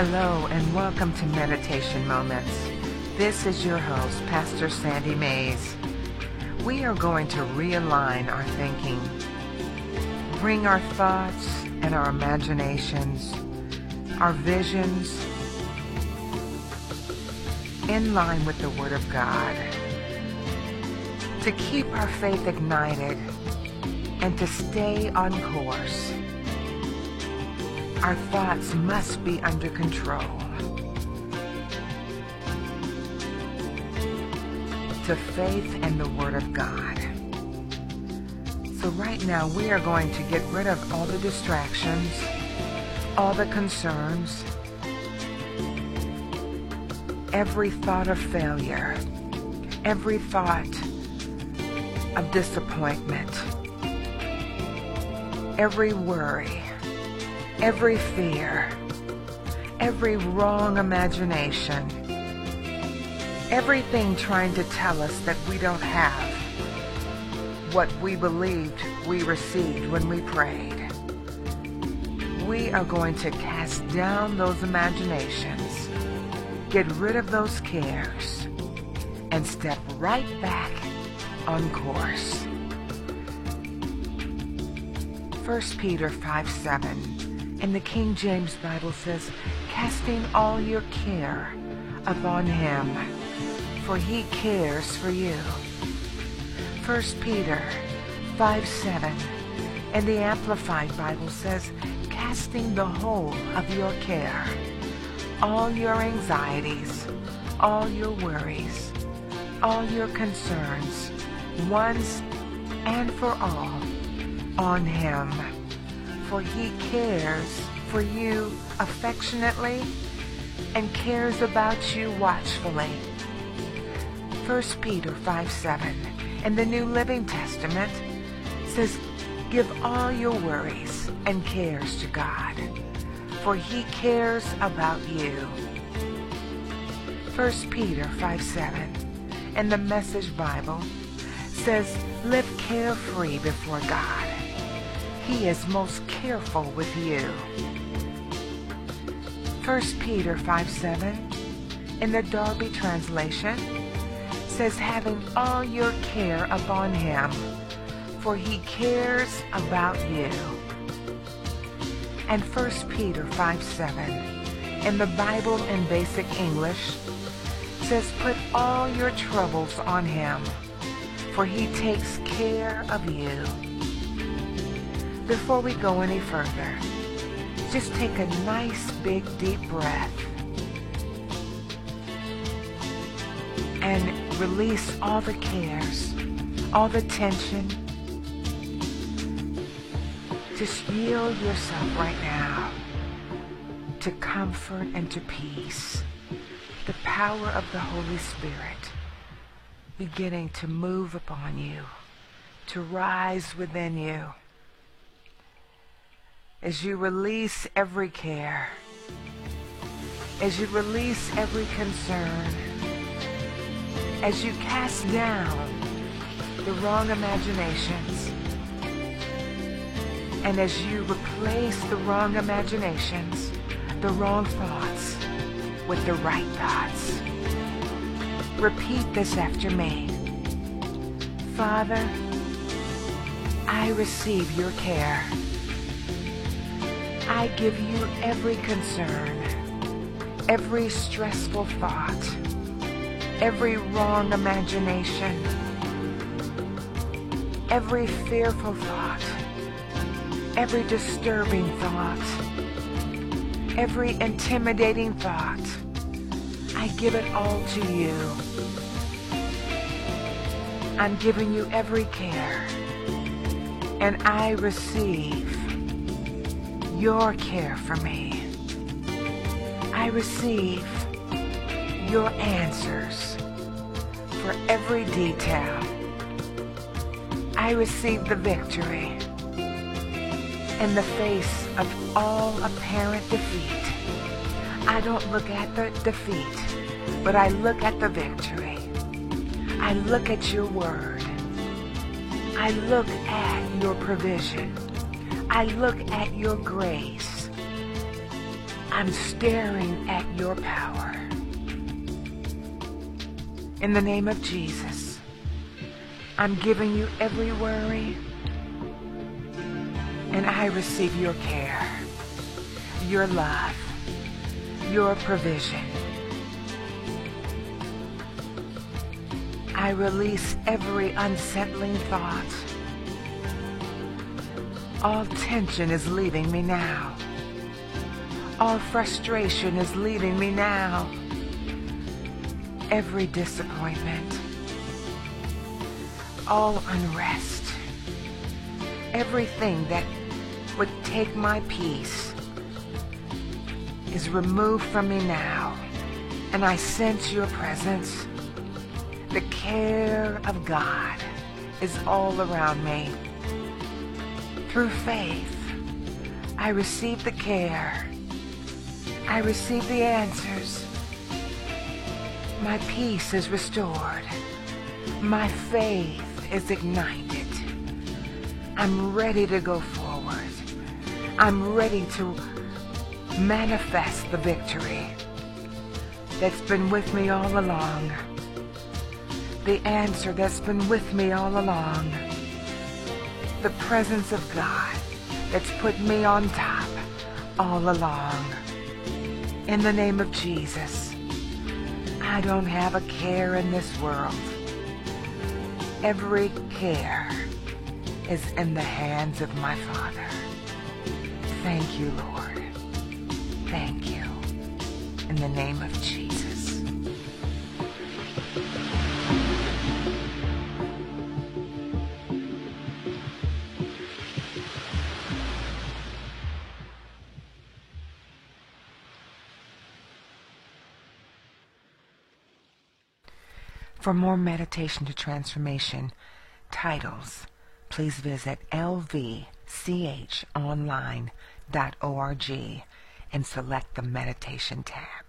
Hello and welcome to Meditation Moments. This is your host, Pastor Sandy Mays. We are going to realign our thinking, bring our thoughts and our imaginations, our visions in line with the Word of God, to keep our faith ignited and to stay on course our thoughts must be under control. To faith and the Word of God. So right now we are going to get rid of all the distractions, all the concerns, every thought of failure, every thought of disappointment, every worry, every fear, every wrong imagination, everything trying to tell us that we don't have what we believed we received when we prayed. We are going to cast down those imaginations, get rid of those cares, and step right back on course. 1 Peter 5 7 and the King James Bible says, casting all your care upon him, for he cares for you. 1 Peter 5 7 and the Amplified Bible says, casting the whole of your care, all your anxieties, all your worries, all your concerns, once and for all, on him for he cares for you affectionately and cares about you watchfully. 1 Peter 5 7 in the New Living Testament says, Give all your worries and cares to God, for he cares about you. 1 Peter 5 7 in the Message Bible says, Live carefree before God he is most careful with you. 1 Peter 5 7 in the Darby translation says, having all your care upon him, for he cares about you. And 1 Peter 5 7 in the Bible in basic English says, put all your troubles on him, for he takes care of you. Before we go any further, just take a nice big deep breath and release all the cares, all the tension. Just yield yourself right now to comfort and to peace. The power of the Holy Spirit beginning to move upon you, to rise within you as you release every care, as you release every concern, as you cast down the wrong imaginations, and as you replace the wrong imaginations, the wrong thoughts, with the right thoughts. Repeat this after me. Father, I receive your care. I give you every concern, every stressful thought, every wrong imagination, every fearful thought, every disturbing thought, every intimidating thought. I give it all to you. I'm giving you every care, and I receive your care for me. I receive your answers for every detail. I receive the victory in the face of all apparent defeat. I don't look at the defeat, but I look at the victory. I look at your word. I look at your provision. I look at your grace. I'm staring at your power. In the name of Jesus, I'm giving you every worry, and I receive your care, your love, your provision. I release every unsettling thought. All tension is leaving me now. All frustration is leaving me now. Every disappointment, all unrest, everything that would take my peace is removed from me now. And I sense your presence. The care of God is all around me. Through faith, I receive the care I receive the answers. My peace is restored. My faith is ignited. I'm ready to go forward. I'm ready to manifest the victory that's been with me all along. The answer that's been with me all along. The presence of God that's put me on top all along. In the name of Jesus, I don't have a care in this world. Every care is in the hands of my Father. Thank you, Lord. Thank you. In the name of Jesus. For more meditation to transformation titles, please visit lvchonline.org and select the meditation tab.